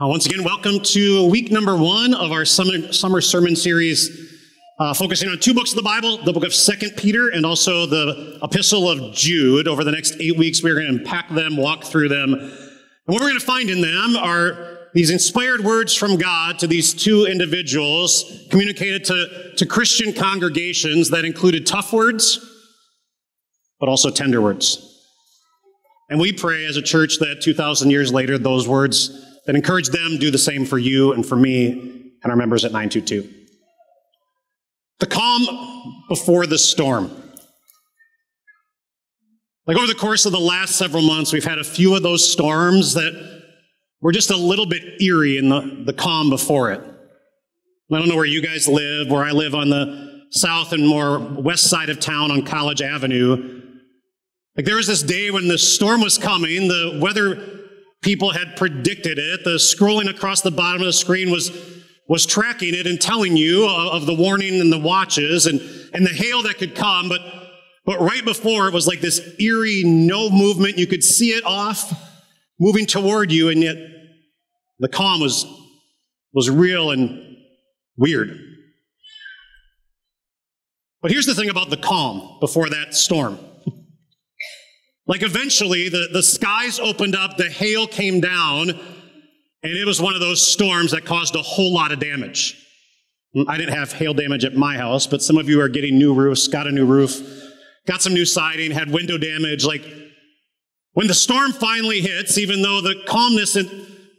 Uh, once again, welcome to week number one of our summer, summer sermon series, uh, focusing on two books of the Bible, the book of Second Peter and also the epistle of Jude. Over the next eight weeks, we're going to unpack them, walk through them. And what we're going to find in them are these inspired words from God to these two individuals communicated to, to Christian congregations that included tough words, but also tender words. And we pray as a church that 2,000 years later, those words that encourage them do the same for you and for me and our members at 922. The calm before the storm. Like over the course of the last several months, we've had a few of those storms that were just a little bit eerie in the, the calm before it. I don't know where you guys live, where I live on the south and more west side of town on College Avenue. Like there was this day when the storm was coming, the weather people had predicted it. The scrolling across the bottom of the screen was, was tracking it and telling you of the warning and the watches and, and the hail that could come. But, but right before it was like this eerie no movement. You could see it off moving toward you. And yet the calm was, was real and weird. But here's the thing about the calm before that storm. Like eventually the, the skies opened up, the hail came down, and it was one of those storms that caused a whole lot of damage. Mm, I didn't have hail damage at my house, but some of you are getting new roofs, got a new roof, got some new siding, had window damage. Like when the storm finally hits, even though the calmness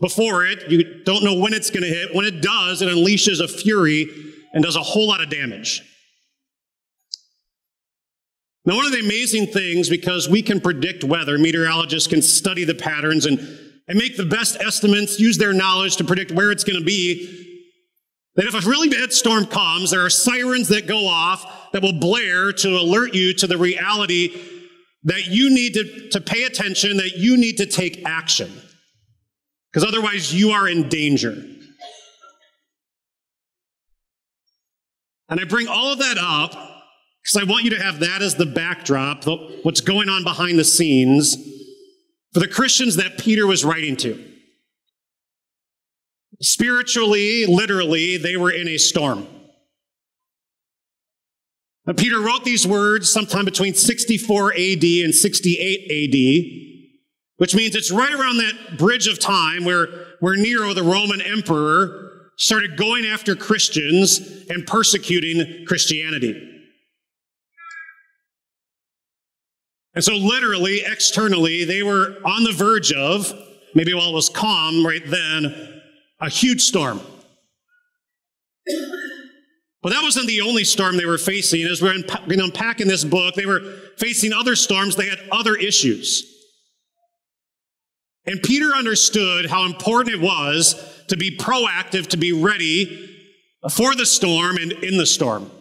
before it, you don't know when it's going to hit, when it does, it unleashes a fury and does a whole lot of damage. Now, one of the amazing things, because we can predict weather, meteorologists can study the patterns and, and make the best estimates, use their knowledge to predict where it's going to be, that if a really bad storm comes, there are sirens that go off that will blare to alert you to the reality that you need to, to pay attention, that you need to take action. Because otherwise, you are in danger. And I bring all of that up because I want you to have that as the backdrop, what's going on behind the scenes for the Christians that Peter was writing to. Spiritually, literally, they were in a storm. Now, Peter wrote these words sometime between 64 AD and 68 AD, which means it's right around that bridge of time where, where Nero, the Roman emperor, started going after Christians and persecuting Christianity. And so, literally, externally, they were on the verge of, maybe while it was calm right then, a huge storm. But that wasn't the only storm they were facing. As we're unpacking this book, they were facing other storms, they had other issues. And Peter understood how important it was to be proactive, to be ready for the storm and in the storm.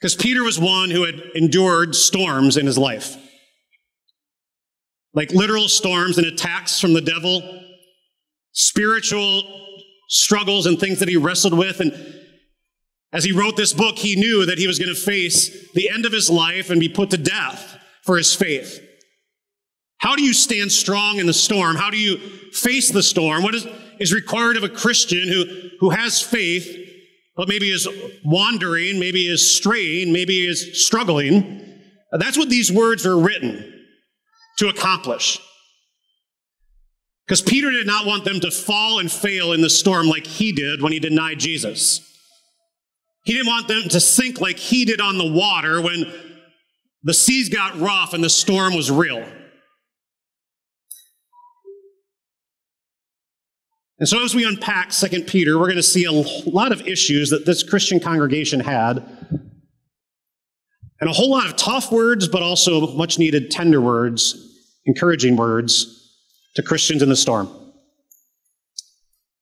Because Peter was one who had endured storms in his life. Like literal storms and attacks from the devil, spiritual struggles and things that he wrestled with. And as he wrote this book, he knew that he was going to face the end of his life and be put to death for his faith. How do you stand strong in the storm? How do you face the storm? What is, is required of a Christian who, who has faith but maybe is wandering, maybe is straying, maybe is struggling. That's what these words are written to accomplish. Because Peter did not want them to fall and fail in the storm like he did when he denied Jesus. He didn't want them to sink like he did on the water when the seas got rough and the storm was real. And so as we unpack Second Peter, we're going to see a lot of issues that this Christian congregation had. And a whole lot of tough words, but also much needed tender words, encouraging words to Christians in the storm.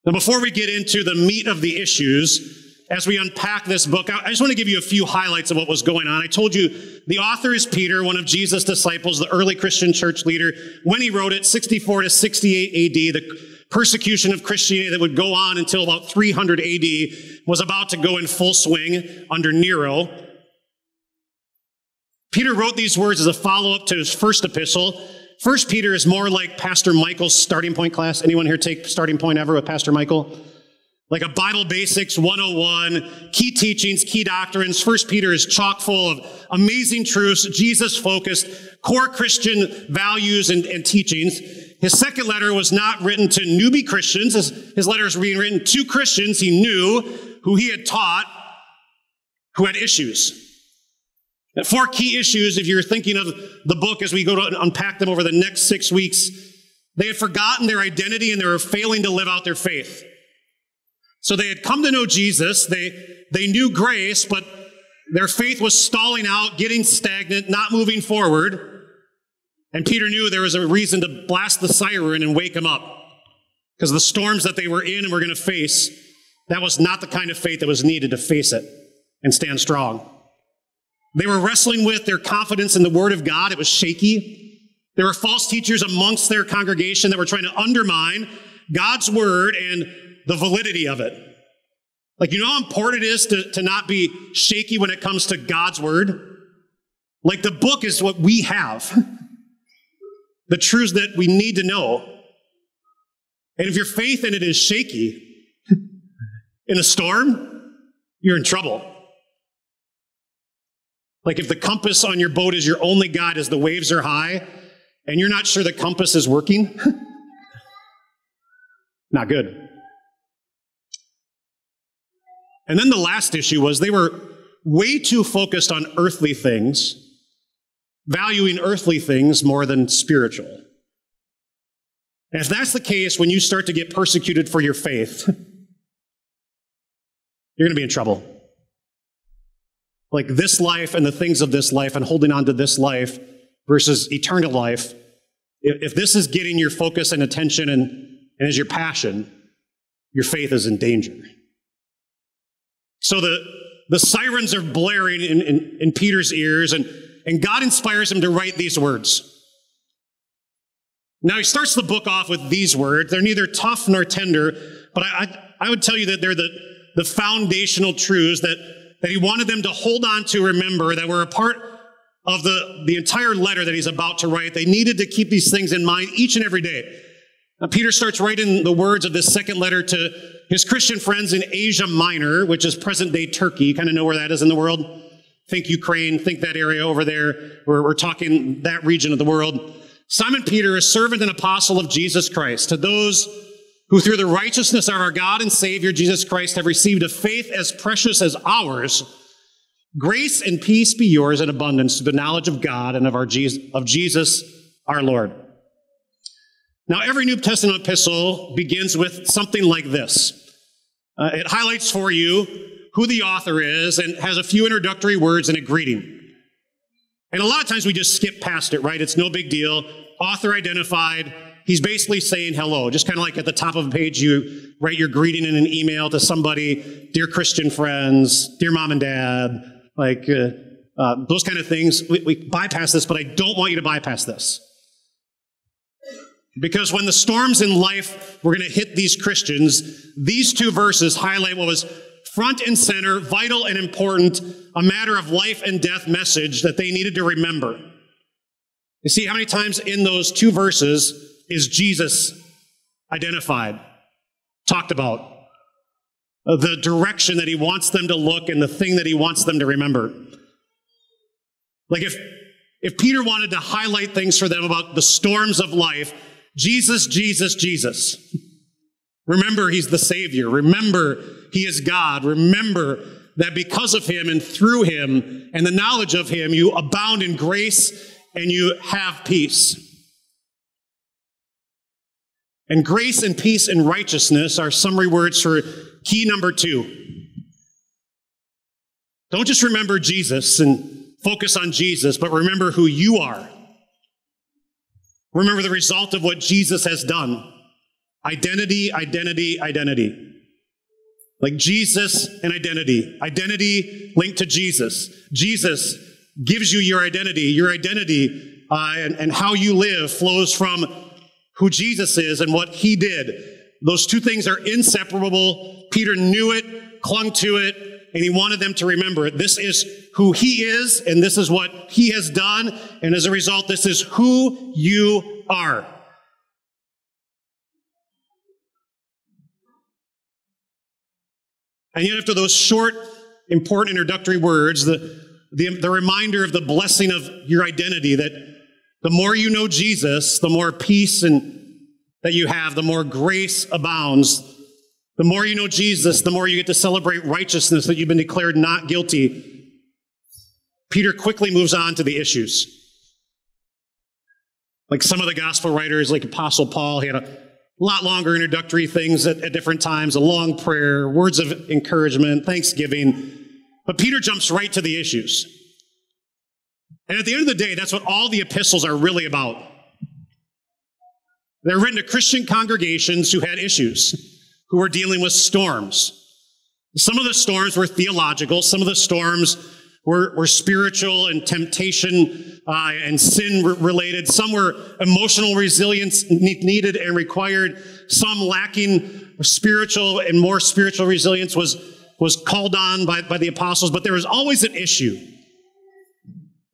Now, before we get into the meat of the issues, as we unpack this book, I just want to give you a few highlights of what was going on. I told you the author is Peter, one of Jesus' disciples, the early Christian church leader. When he wrote it, 64 to 68 AD, the persecution of Christianity that would go on until about 300 AD was about to go in full swing under Nero. Peter wrote these words as a follow up to his first epistle, First Peter is more like Pastor Michael's starting point class. Anyone here take starting point ever with Pastor Michael? Like a Bible Basics 101, key teachings, key doctrines. First Peter is chock full of amazing truths, Jesus focused, core Christian values and, and, teachings. His second letter was not written to newbie Christians. His, his letter is being written to Christians he knew, who he had taught, who had issues. Four key issues, if you're thinking of the book as we go to unpack them over the next six weeks, they had forgotten their identity and they were failing to live out their faith. So they had come to know Jesus, they, they knew grace, but their faith was stalling out, getting stagnant, not moving forward. And Peter knew there was a reason to blast the siren and wake them up. Because the storms that they were in and were going to face, that was not the kind of faith that was needed to face it and stand strong. They were wrestling with their confidence in the Word of God. It was shaky. There were false teachers amongst their congregation that were trying to undermine God's Word and the validity of it. Like, you know how important it is to, to not be shaky when it comes to God's Word? Like, the book is what we have, the truths that we need to know. And if your faith in it is shaky in a storm, you're in trouble. Like if the compass on your boat is your only guide as the waves are high and you're not sure the compass is working, not good. And then the last issue was they were way too focused on earthly things, valuing earthly things more than spiritual. And if that's the case, when you start to get persecuted for your faith, you're going to be in trouble like this life and the things of this life and holding on to this life versus eternal life, if, this is getting your focus and attention and, and is your passion, your faith is in danger. So the, the sirens are blaring in, in, in Peter's ears, and, and God inspires him to write these words. Now he starts the book off with these words. They're neither tough nor tender, but I, I, I would tell you that they're the, the foundational truths that that he wanted them to hold on to, remember, that were a part of the, the entire letter that he's about to write. They needed to keep these things in mind each and every day. Now, Peter starts writing the words of this second letter to his Christian friends in Asia Minor, which is present day Turkey. You kind of know where that is in the world. Think Ukraine, think that area over there, where we're talking that region of the world. Simon Peter, a servant and apostle of Jesus Christ, to those who through the righteousness of our God and Savior Jesus Christ have received a faith as precious as ours, grace and peace be yours in abundance to the knowledge of God and of our Jesus, of Jesus our Lord. Now, every New Testament epistle begins with something like this. Uh, it highlights for you who the author is and has a few introductory words and a greeting. And a lot of times we just skip past it, right? It's no big deal. Author identified, he's basically saying hello, just kind of like at the top of a page, you write your greeting in an email to somebody, dear Christian friends, dear mom and dad, like uh, uh, those kind of things. We, we bypass this, but I don't want you to bypass this. Because when the storms in life were going to hit these Christians, these two verses highlight what was front and center, vital and important, a matter of life and death message that they needed to remember. You see how many times in those two verses is Jesus identified, talked about, the direction that he wants them to look and the thing that he wants them to remember. Like if, if Peter wanted to highlight things for them about the storms of life, Jesus, Jesus, Jesus. Remember, he's the Savior. Remember, he is God. Remember that because of him and through him and the knowledge of him, you abound in grace and you have peace. And grace and peace and righteousness are summary words for key number two. Don't just remember Jesus and focus on Jesus, but remember who you are. Remember the result of what Jesus has done. Identity, identity, identity. Like Jesus and identity. Identity linked to Jesus. Jesus gives you your identity. Your identity uh, and, and how you live flows from who Jesus is and what he did. Those two things are inseparable. Peter knew it, clung to it, and he wanted them to remember it. This is who he is, and this is what he has done, and as a result, this is who you are. And yet, after those short, important introductory words, the, the, the reminder of the blessing of your identity that the more you know Jesus, the more peace and that you have, the more grace abounds. The more you know Jesus, the more you get to celebrate righteousness that you've been declared not guilty. Peter quickly moves on to the issues. Like some of the gospel writers, like Apostle Paul, he had a lot longer introductory things at, at different times, a long prayer, words of encouragement, thanksgiving. But Peter jumps right to the issues. And at the end of the day, that's what all the epistles are really about. They're written to Christian congregations who had issues, who were dealing with storms. Some of the storms were theological, some of the storms were, were spiritual and temptation uh, and sin related. Some were emotional resilience needed and required. Some lacking spiritual and more spiritual resilience was, was called on by, by the apostles, but there was always an issue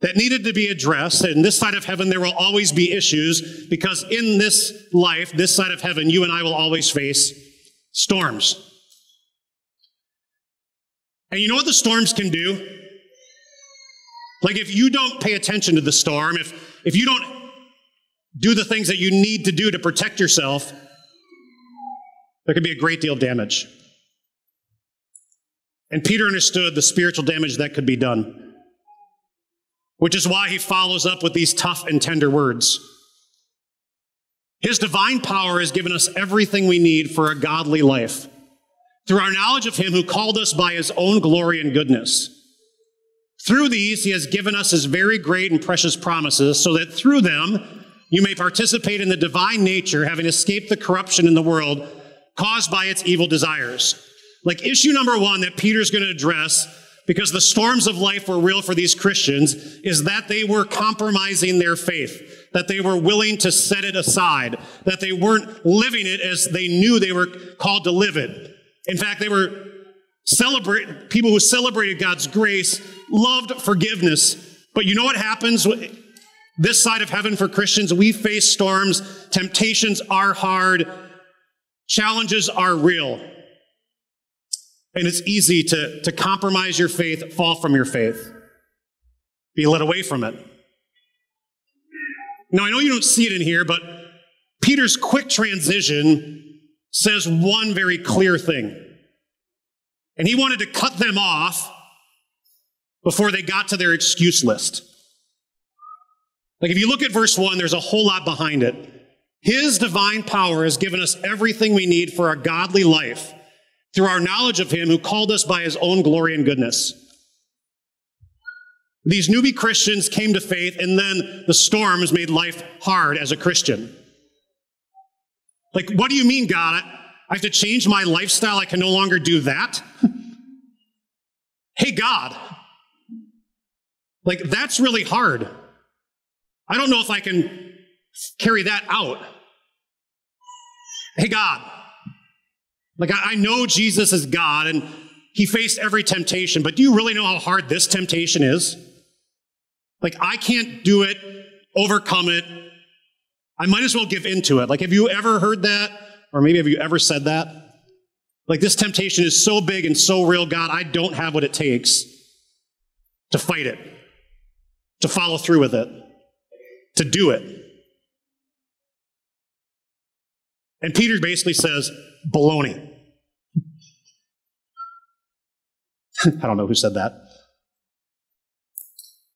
that needed to be addressed. And this side of heaven, there will always be issues because in this life, this side of heaven, you and I will always face storms. And you know what the storms can do? Like if you don't pay attention to the storm, if, if you don't do the things that you need to do to protect yourself, there can be a great deal of damage. And Peter understood the spiritual damage that could be done which is why he follows up with these tough and tender words. His divine power has given us everything we need for a godly life through our knowledge of him who called us by his own glory and goodness. Through these, he has given us his very great and precious promises so that through them, you may participate in the divine nature, having escaped the corruption in the world caused by its evil desires. Like issue number one that Peter's going to address because the storms of life were real for these Christians is that they were compromising their faith, that they were willing to set it aside, that they weren't living it as they knew they were called to live it. In fact, they were celebrate people who celebrated God's grace, loved forgiveness. But you know what happens this side of heaven for Christians? We face storms, temptations are hard, challenges are real. And it's easy to, to compromise your faith, fall from your faith, be led away from it. Now, I know you don't see it in here, but Peter's quick transition says one very clear thing. And he wanted to cut them off before they got to their excuse list. Like if you look at verse 1, there's a whole lot behind it. His divine power has given us everything we need for a godly life through our knowledge of him who called us by his own glory and goodness. These newbie Christians came to faith, and then the storms made life hard as a Christian. Like, what do you mean, God? I have to change my lifestyle. I can no longer do that. hey, God. Like, that's really hard. I don't know if I can carry that out. Hey, God, like, I know Jesus is God and he faced every temptation, but do you really know how hard this temptation is? Like, I can't do it, overcome it. I might as well give into it. Like, have you ever heard that? Or maybe have you ever said that? Like, this temptation is so big and so real, God, I don't have what it takes to fight it, to follow through with it, to do it. And Peter basically says, baloney. I don't know who said that.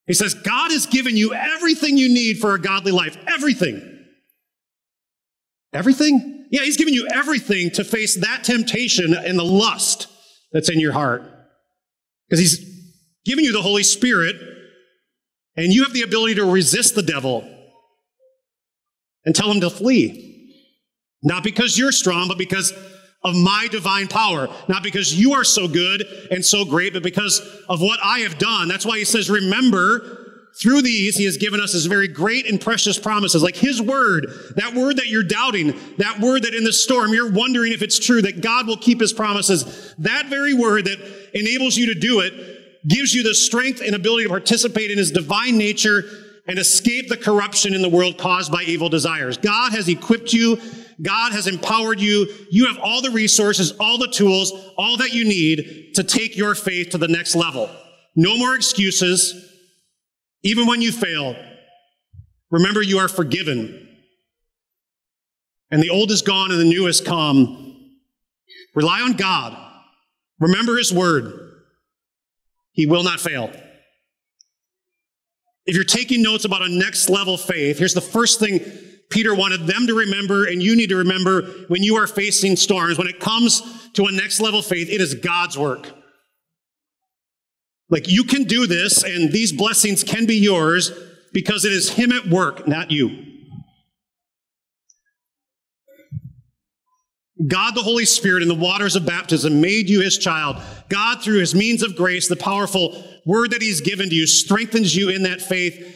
He says, God has given you everything you need for a godly life. Everything. Everything? Yeah, He's given you everything to face that temptation and the lust that's in your heart. Because He's given you the Holy Spirit, and you have the ability to resist the devil and tell him to flee. Not because you're strong, but because of my divine power. Not because you are so good and so great, but because of what I have done. That's why he says, remember through these, he has given us his very great and precious promises, like his word, that word that you're doubting, that word that in the storm you're wondering if it's true, that God will keep his promises. That very word that enables you to do it gives you the strength and ability to participate in his divine nature and escape the corruption in the world caused by evil desires. God has equipped you. God has empowered you. You have all the resources, all the tools, all that you need to take your faith to the next level. No more excuses. Even when you fail, remember you are forgiven. And the old is gone and the new has come. Rely on God. Remember his word. He will not fail. If you're taking notes about a next level faith, here's the first thing Peter wanted them to remember, and you need to remember when you are facing storms. When it comes to a next level faith, it is God's work. Like you can do this, and these blessings can be yours because it is Him at work, not you. God, the Holy Spirit, in the waters of baptism, made you his child. God, through his means of grace, the powerful word that he's given to you, strengthens you in that faith.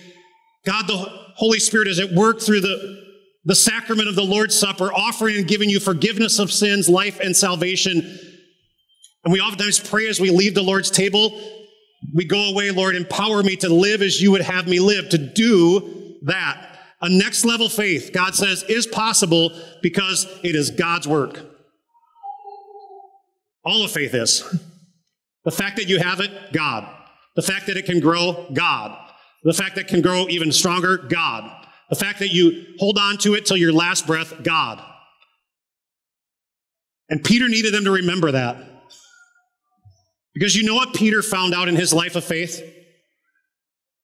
God, the Holy Spirit, is at work through the, the sacrament of the Lord's Supper, offering and giving you forgiveness of sins, life, and salvation. And we oftentimes pray as we leave the Lord's table, we go away, Lord, empower me to live as you would have me live, to do that. A next level faith, God says, is possible because it is God's work. All of faith is. The fact that you have it, God. The fact that it can grow, God. The fact that it can grow even stronger, God. The fact that you hold on to it till your last breath, God. And Peter needed them to remember that. Because you know what Peter found out in his life of faith?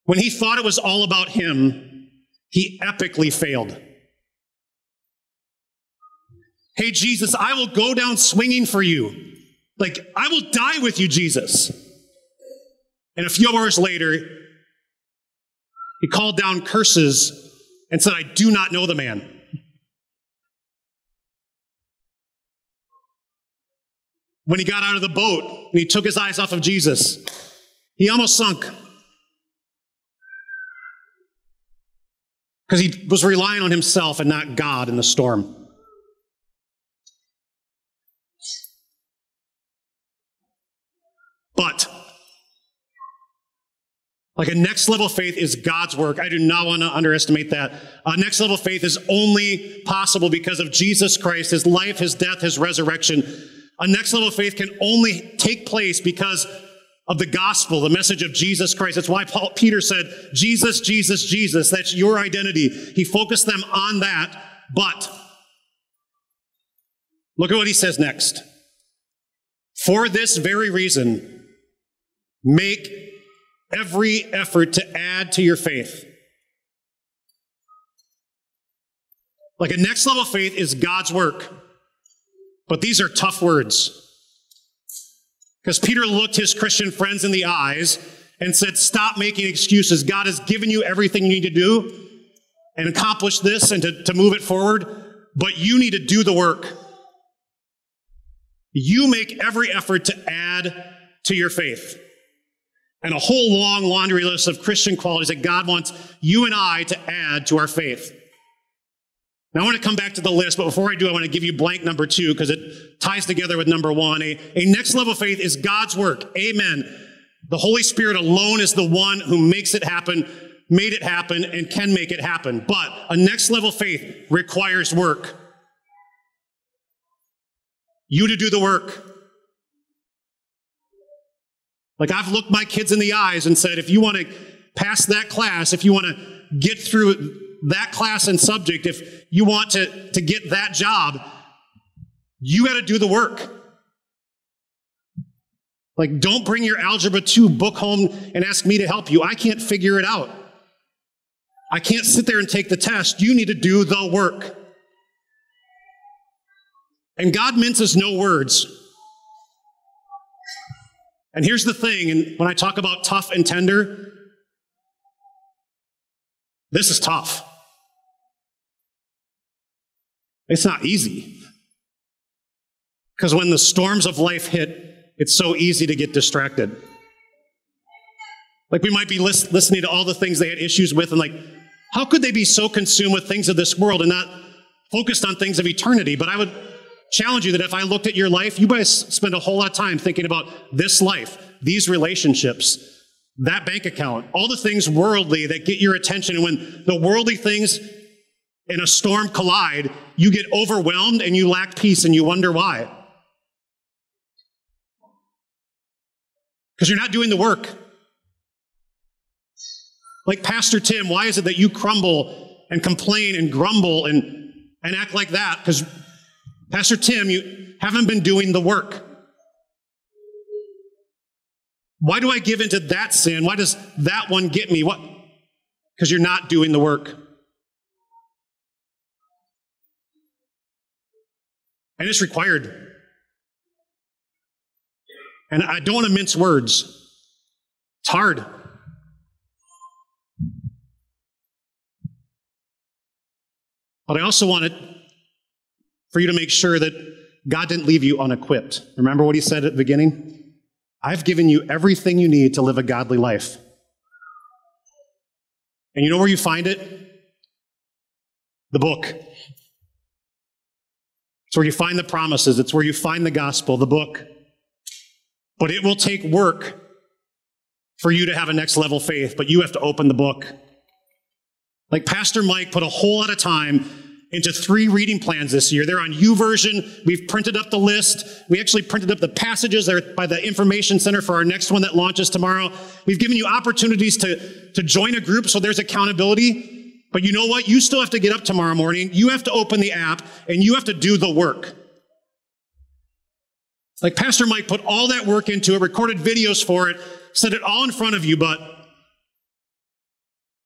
When he thought it was all about him, he epically failed. Hey, Jesus, I will go down swinging for you. Like, I will die with you, Jesus. And a few hours later, he called down curses and said, I do not know the man. When he got out of the boat and he took his eyes off of Jesus, he almost sunk. because he was relying on himself and not God in the storm. But, like a next level faith is God's work. I do not want to underestimate that. A next level faith is only possible because of Jesus Christ, his life, his death, his resurrection. A next level of faith can only take place because of the gospel, the message of Jesus Christ. That's why Paul, Peter said, Jesus, Jesus, Jesus. That's your identity. He focused them on that. But look at what he says next. For this very reason, make every effort to add to your faith. Like a next level faith is God's work. But these are tough words. Because Peter looked his Christian friends in the eyes and said, Stop making excuses. God has given you everything you need to do and accomplish this and to, to move it forward, but you need to do the work. You make every effort to add to your faith. And a whole long laundry list of Christian qualities that God wants you and I to add to our faith. Now, I want to come back to the list, but before I do, I want to give you blank number two because it ties together with number one. A, a next level faith is God's work. Amen. The Holy Spirit alone is the one who makes it happen, made it happen, and can make it happen. But a next level faith requires work. You to do the work. Like I've looked my kids in the eyes and said, if you want to pass that class, if you want to get through that class and subject, if you want to, to get that job, you got to do the work. Like, don't bring your Algebra 2 book home and ask me to help you. I can't figure it out. I can't sit there and take the test. You need to do the work. And God minces no words. And here's the thing, and when I talk about tough and tender, this is tough. It's not easy. Because when the storms of life hit, it's so easy to get distracted. Like we might be lis- listening to all the things they had issues with and like, how could they be so consumed with things of this world and not focused on things of eternity? But I would challenge you that if I looked at your life, you guys spend a whole lot of time thinking about this life, these relationships, that bank account, all the things worldly that get your attention. And when the worldly things in a storm collide, you get overwhelmed and you lack peace and you wonder why. Because you're not doing the work. Like Pastor Tim, why is it that you crumble and complain and grumble and, and act like that? Because Pastor Tim, you haven't been doing the work. Why do I give into that sin? Why does that one get me? What? Because you're not doing the work. And it's required. And I don't want to mince words. It's hard. But I also want it for you to make sure that God didn't leave you unequipped. Remember what he said at the beginning? I've given you everything you need to live a godly life. And you know where you find it? The book. It's where you find the promises. It's where you find the gospel, the book. But it will take work for you to have a next level faith, but you have to open the book. Like Pastor Mike put a whole lot of time into three reading plans this year. They're on YouVersion. We've printed up the list. We actually printed up the passages there by the Information Center for our next one that launches tomorrow. We've given you opportunities to, to join a group so there's accountability. But you know what? You still have to get up tomorrow morning. You have to open the app and you have to do the work. Like Pastor Mike put all that work into it, recorded videos for it, set it all in front of you, but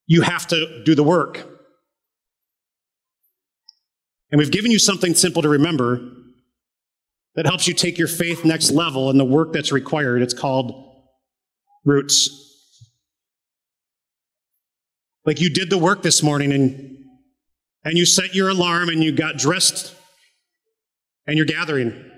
you have to do the work. And we've given you something simple to remember that helps you take your faith next level and the work that's required. It's called roots. Like you did the work this morning and, and you set your alarm and you got dressed and you're gathering.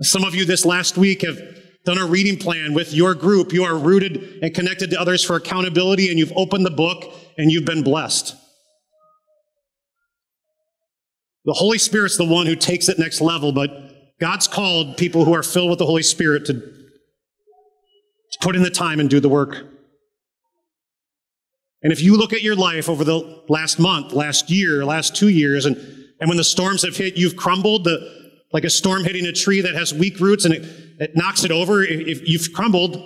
Some of you this last week have done a reading plan with your group. You are rooted and connected to others for accountability, and you've opened the book and you've been blessed. The Holy Spirit's the one who takes it next level, but God's called people who are filled with the Holy Spirit to, to put in the time and do the work. And if you look at your life over the last month, last year, last two years, and, and when the storms have hit, you've crumbled, the, like a storm hitting a tree that has weak roots and it, it knocks it over. If, if you've crumbled,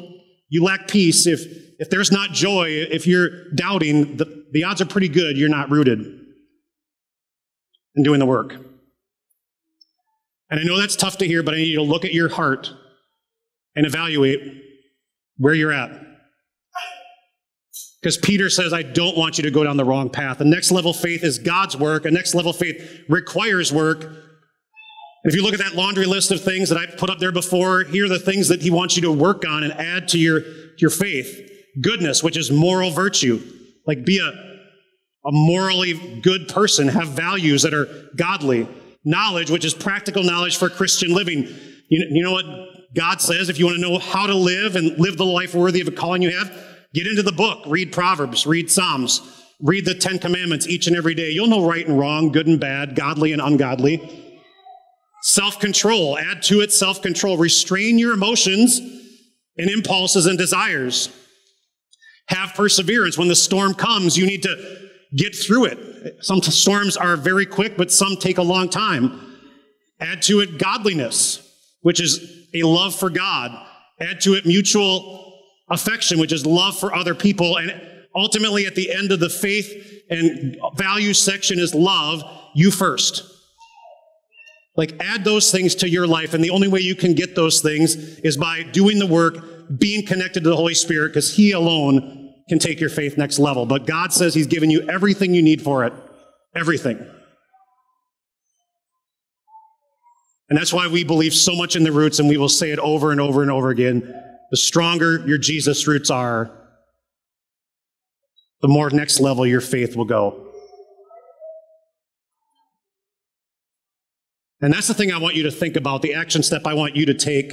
you lack peace. If, if there's not joy, if you're doubting, the, the odds are pretty good you're not rooted in doing the work. And I know that's tough to hear, but I need you to look at your heart and evaluate where you're at. Because Peter says, I don't want you to go down the wrong path. The next level faith is God's work. A next level faith requires work. If you look at that laundry list of things that I put up there before, here are the things that he wants you to work on and add to your, your faith. Goodness, which is moral virtue. Like be a, a morally good person, have values that are godly. Knowledge, which is practical knowledge for Christian living. You, you know what God says? If you want to know how to live and live the life worthy of a calling you have, get into the book, read Proverbs, read Psalms, read the Ten Commandments each and every day. You'll know right and wrong, good and bad, godly and ungodly. Self control, add to it self control. Restrain your emotions and impulses and desires. Have perseverance. When the storm comes, you need to get through it. Some storms are very quick, but some take a long time. Add to it godliness, which is a love for God. Add to it mutual affection, which is love for other people. And ultimately, at the end of the faith and values section is love, you first. Like, add those things to your life, and the only way you can get those things is by doing the work, being connected to the Holy Spirit, because He alone can take your faith next level. But God says He's given you everything you need for it. Everything. And that's why we believe so much in the roots, and we will say it over and over and over again. The stronger your Jesus roots are, the more next level your faith will go. And that's the thing I want you to think about, the action step I want you to take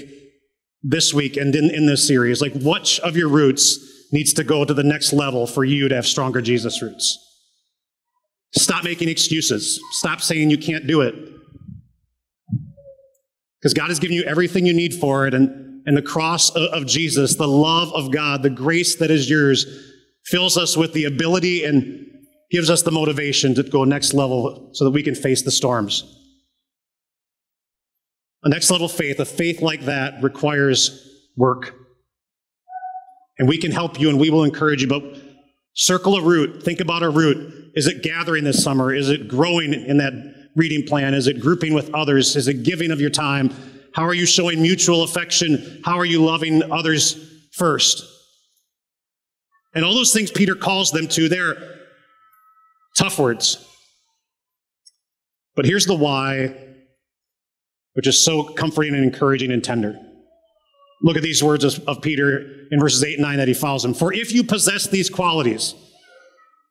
this week and in, in this series. Like, which of your roots needs to go to the next level for you to have stronger Jesus roots? Stop making excuses. Stop saying you can't do it. Because God has given you everything you need for it. And, and the cross of, Jesus, the love of God, the grace that is yours, fills us with the ability and gives us the motivation to go next level so that we can face the storms. A next level faith, a faith like that requires work. And we can help you and we will encourage you, but circle a root. Think about a root. Is it gathering this summer? Is it growing in that reading plan? Is it grouping with others? Is it giving of your time? How are you showing mutual affection? How are you loving others first? And all those things Peter calls them to, they're tough words. But here's the why, which is so comforting and encouraging and tender. Look at these words of, Peter in verses 8 and 9 that he follows them. For if you possess these qualities,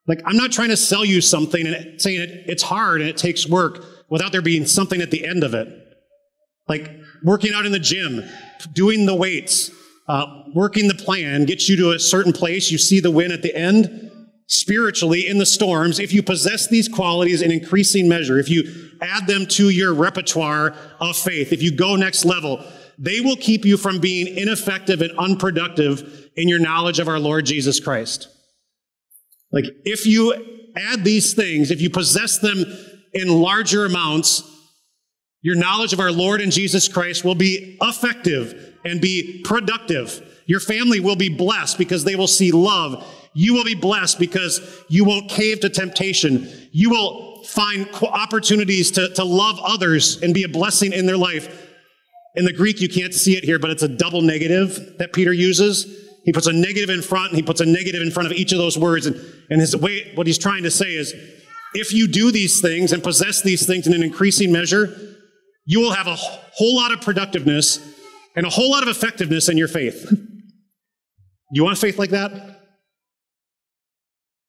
like I'm not trying to sell you something and saying it, it's hard and it takes work without there being something at the end of it. Like working out in the gym, doing the weights, uh, working the plan gets you to a certain place. You see the win at the end. Spiritually, in the storms, if you possess these qualities in increasing measure, if you add them to your repertoire of faith, if you go next level, they will keep you from being ineffective and unproductive in your knowledge of our Lord Jesus Christ. Like, if you add these things, if you possess them in larger amounts, your knowledge of our Lord and Jesus Christ will be effective and be productive. Your family will be blessed because they will see love. You will be blessed because you won't cave to temptation. You will find opportunities to, to love others and be a blessing in their life. In the Greek, you can't see it here, but it's a double negative that Peter uses. He puts a negative in front and he puts a negative in front of each of those words. And, and his way, what he's trying to say is, if you do these things and possess these things in an increasing measure, you will have a whole lot of productiveness and a whole lot of effectiveness in your faith. you want faith like that?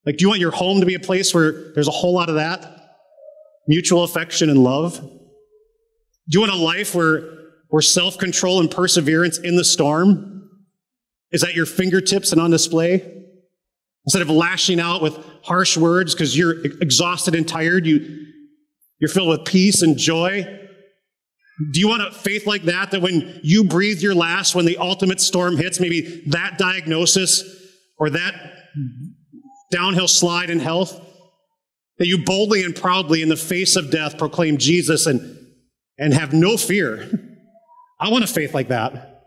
Like, do you want your home to be a place where there's a whole lot of that? Mutual affection and love? Do you want a life where, where self control and perseverance in the storm is at your fingertips and on display? Instead of lashing out with harsh words because you're exhausted and tired, you, you're filled with peace and joy. Do you want a faith like that? That when you breathe your last, when the ultimate storm hits, maybe that diagnosis or that downhill slide in health, that you boldly and proudly in the face of death proclaim Jesus and, and have no fear. I want a faith like that.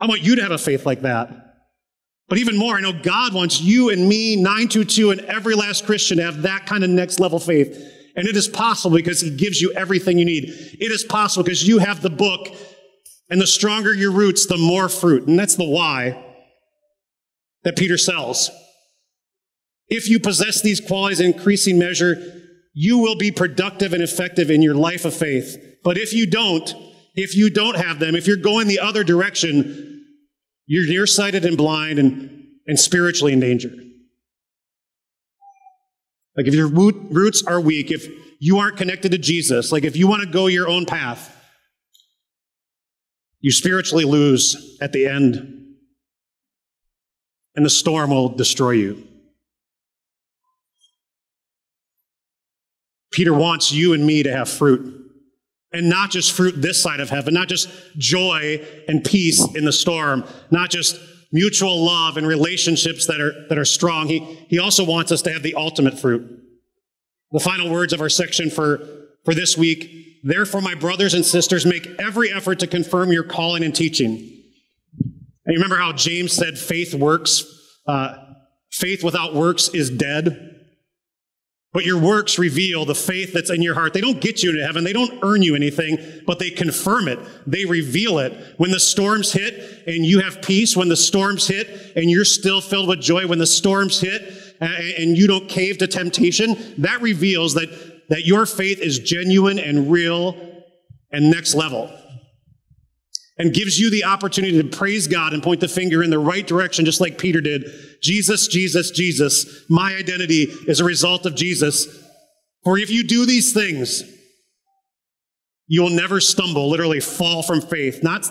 I want you to have a faith like that. But even more, I know God wants you and me, 922, and every last Christian to have that kind of next level faith. And it is possible because he gives you everything you need. It is possible because you have the book, and the stronger your roots, the more fruit. And that's the why that Peter sells. If you possess these qualities in increasing measure, you will be productive and effective in your life of faith. But if you don't, if you don't have them, if you're going the other direction, you're nearsighted and blind and, and spiritually in danger. Like if your roots are weak, if you aren't connected to Jesus, like if you want to go your own path, you spiritually lose at the end, and the storm will destroy you. Peter wants you and me to have fruit. And not just fruit this side of heaven, not just joy and peace in the storm, not just mutual love and relationships that are, that are strong. He, he also wants us to have the ultimate fruit. The final words of our section for, for this week. Therefore, my brothers and sisters, make every effort to confirm your calling and teaching. And you remember how James said faith works? Uh, faith without works is dead. But your works reveal the faith that's in your heart. They don't get you into heaven. They don't earn you anything, but they confirm it. They reveal it. When the storms hit and you have peace, when the storms hit and you're still filled with joy, when the storms hit uh, and you don't cave to temptation, that reveals that, that your faith is genuine and real and next level and gives you the opportunity to praise God and point the finger in the right direction, just like Peter did. Jesus, Jesus, Jesus. My identity is a result of Jesus. For if you do these things, you will never stumble, literally fall from faith. Not,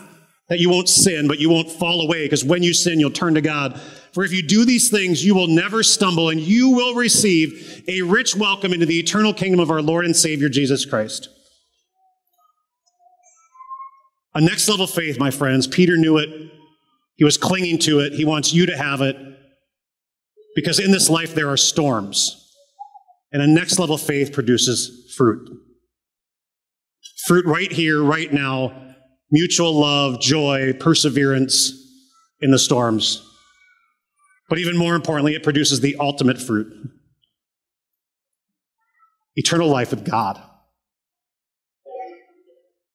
that you won't sin, but you won't fall away, because when you sin, you'll turn to God. For if you do these things, you will never stumble, and you will receive a rich welcome into the eternal kingdom of our Lord and Savior Jesus Christ. A next level faith, my friends. Peter knew it. He was clinging to it. He wants you to have it. Because in this life, there are storms. And a next level faith produces fruit. Fruit right here, right now, mutual love, joy, perseverance in the storms. But even more importantly, it produces the ultimate fruit eternal life with God.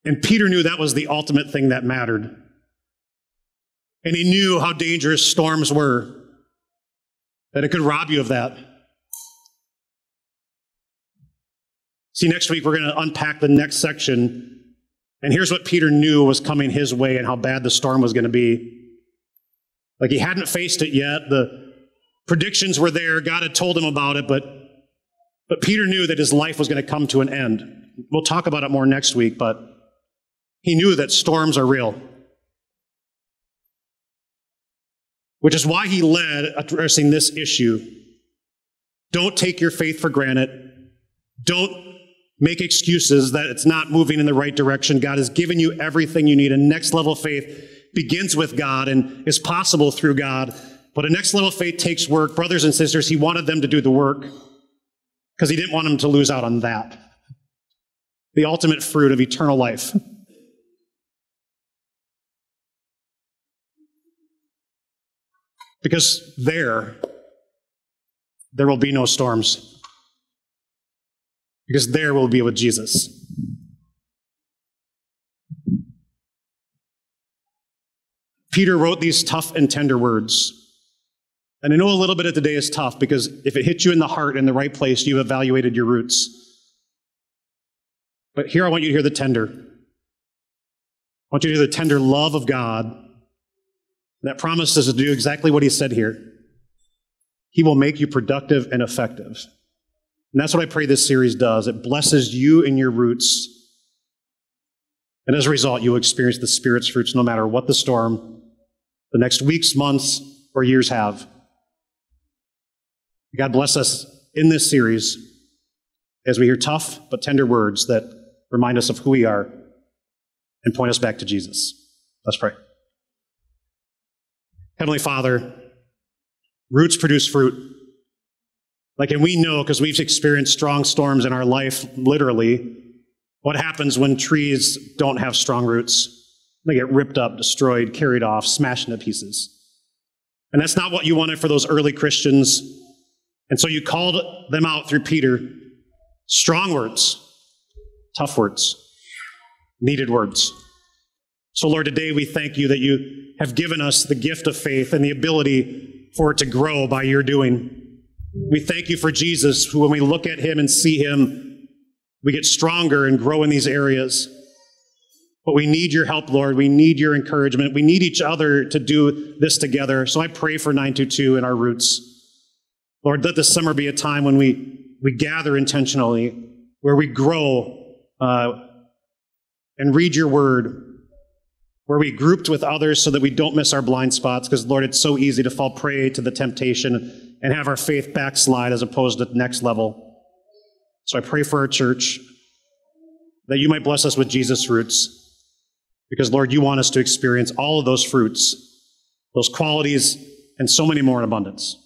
And Peter knew that was the ultimate thing that mattered. And he knew how dangerous storms were, that it could rob you of that. See, next week we're going to unpack the next section and here's what Peter knew was coming his way and how bad the storm was going to be. Like he hadn't faced it yet. The predictions were there. God had told him about it, but, but Peter knew that his life was going to come to an end. We'll talk about it more next week, but he knew that storms are real. Which is why he led addressing this issue. Don't take your faith for granted. Don't make excuses that it's not moving in the right direction. God has given you everything you need. A next level faith begins with God and is possible through God. But a next level faith takes work. Brothers and sisters, he wanted them to do the work because he didn't want them to lose out on that. The ultimate fruit of eternal life. Because there, there will be no storms because there we'll be with Jesus. Peter wrote these tough and tender words. And I know a little bit of today is tough because if it hits you in the heart in the right place, you've evaluated your roots. But here I want you to hear the tender. I want you to hear the tender love of God that promises to do exactly what he said here. He will make you productive and effective. And that's what I pray this series does. It blesses you and your roots. And as a result, you'll experience the Spirit's fruits no matter what the storm, the next weeks, months, or years have. God bless us in this series as we hear tough but tender words that remind us of who we are and point us back to Jesus. Let's pray. Heavenly Father, roots produce fruit. Like, and we know because we've experienced strong storms in our life, literally, what happens when trees don't have strong roots. They get ripped up, destroyed, carried off, smashed into pieces. And that's not what you wanted for those early Christians. And so you called them out through Peter. Strong words, tough words, needed words. So, Lord, today we thank you that you have given us the gift of faith and the ability for it to grow by your doing. We thank you for Jesus, who, when we look at him and see him, we get stronger and grow in these areas. But we need your help, Lord. We need your encouragement. We need each other to do this together. So I pray for 922 and our roots. Lord, let this summer be a time when we, we gather intentionally, where we grow uh, and read your word, where we grouped with others so that we don't miss our blind spots. Because, Lord, it's so easy to fall prey to the temptation and have our faith backslide as opposed to the next level. So I pray for our church that you might bless us with Jesus' roots. Because, Lord, you want us to experience all of those fruits, those qualities, and so many more in abundance.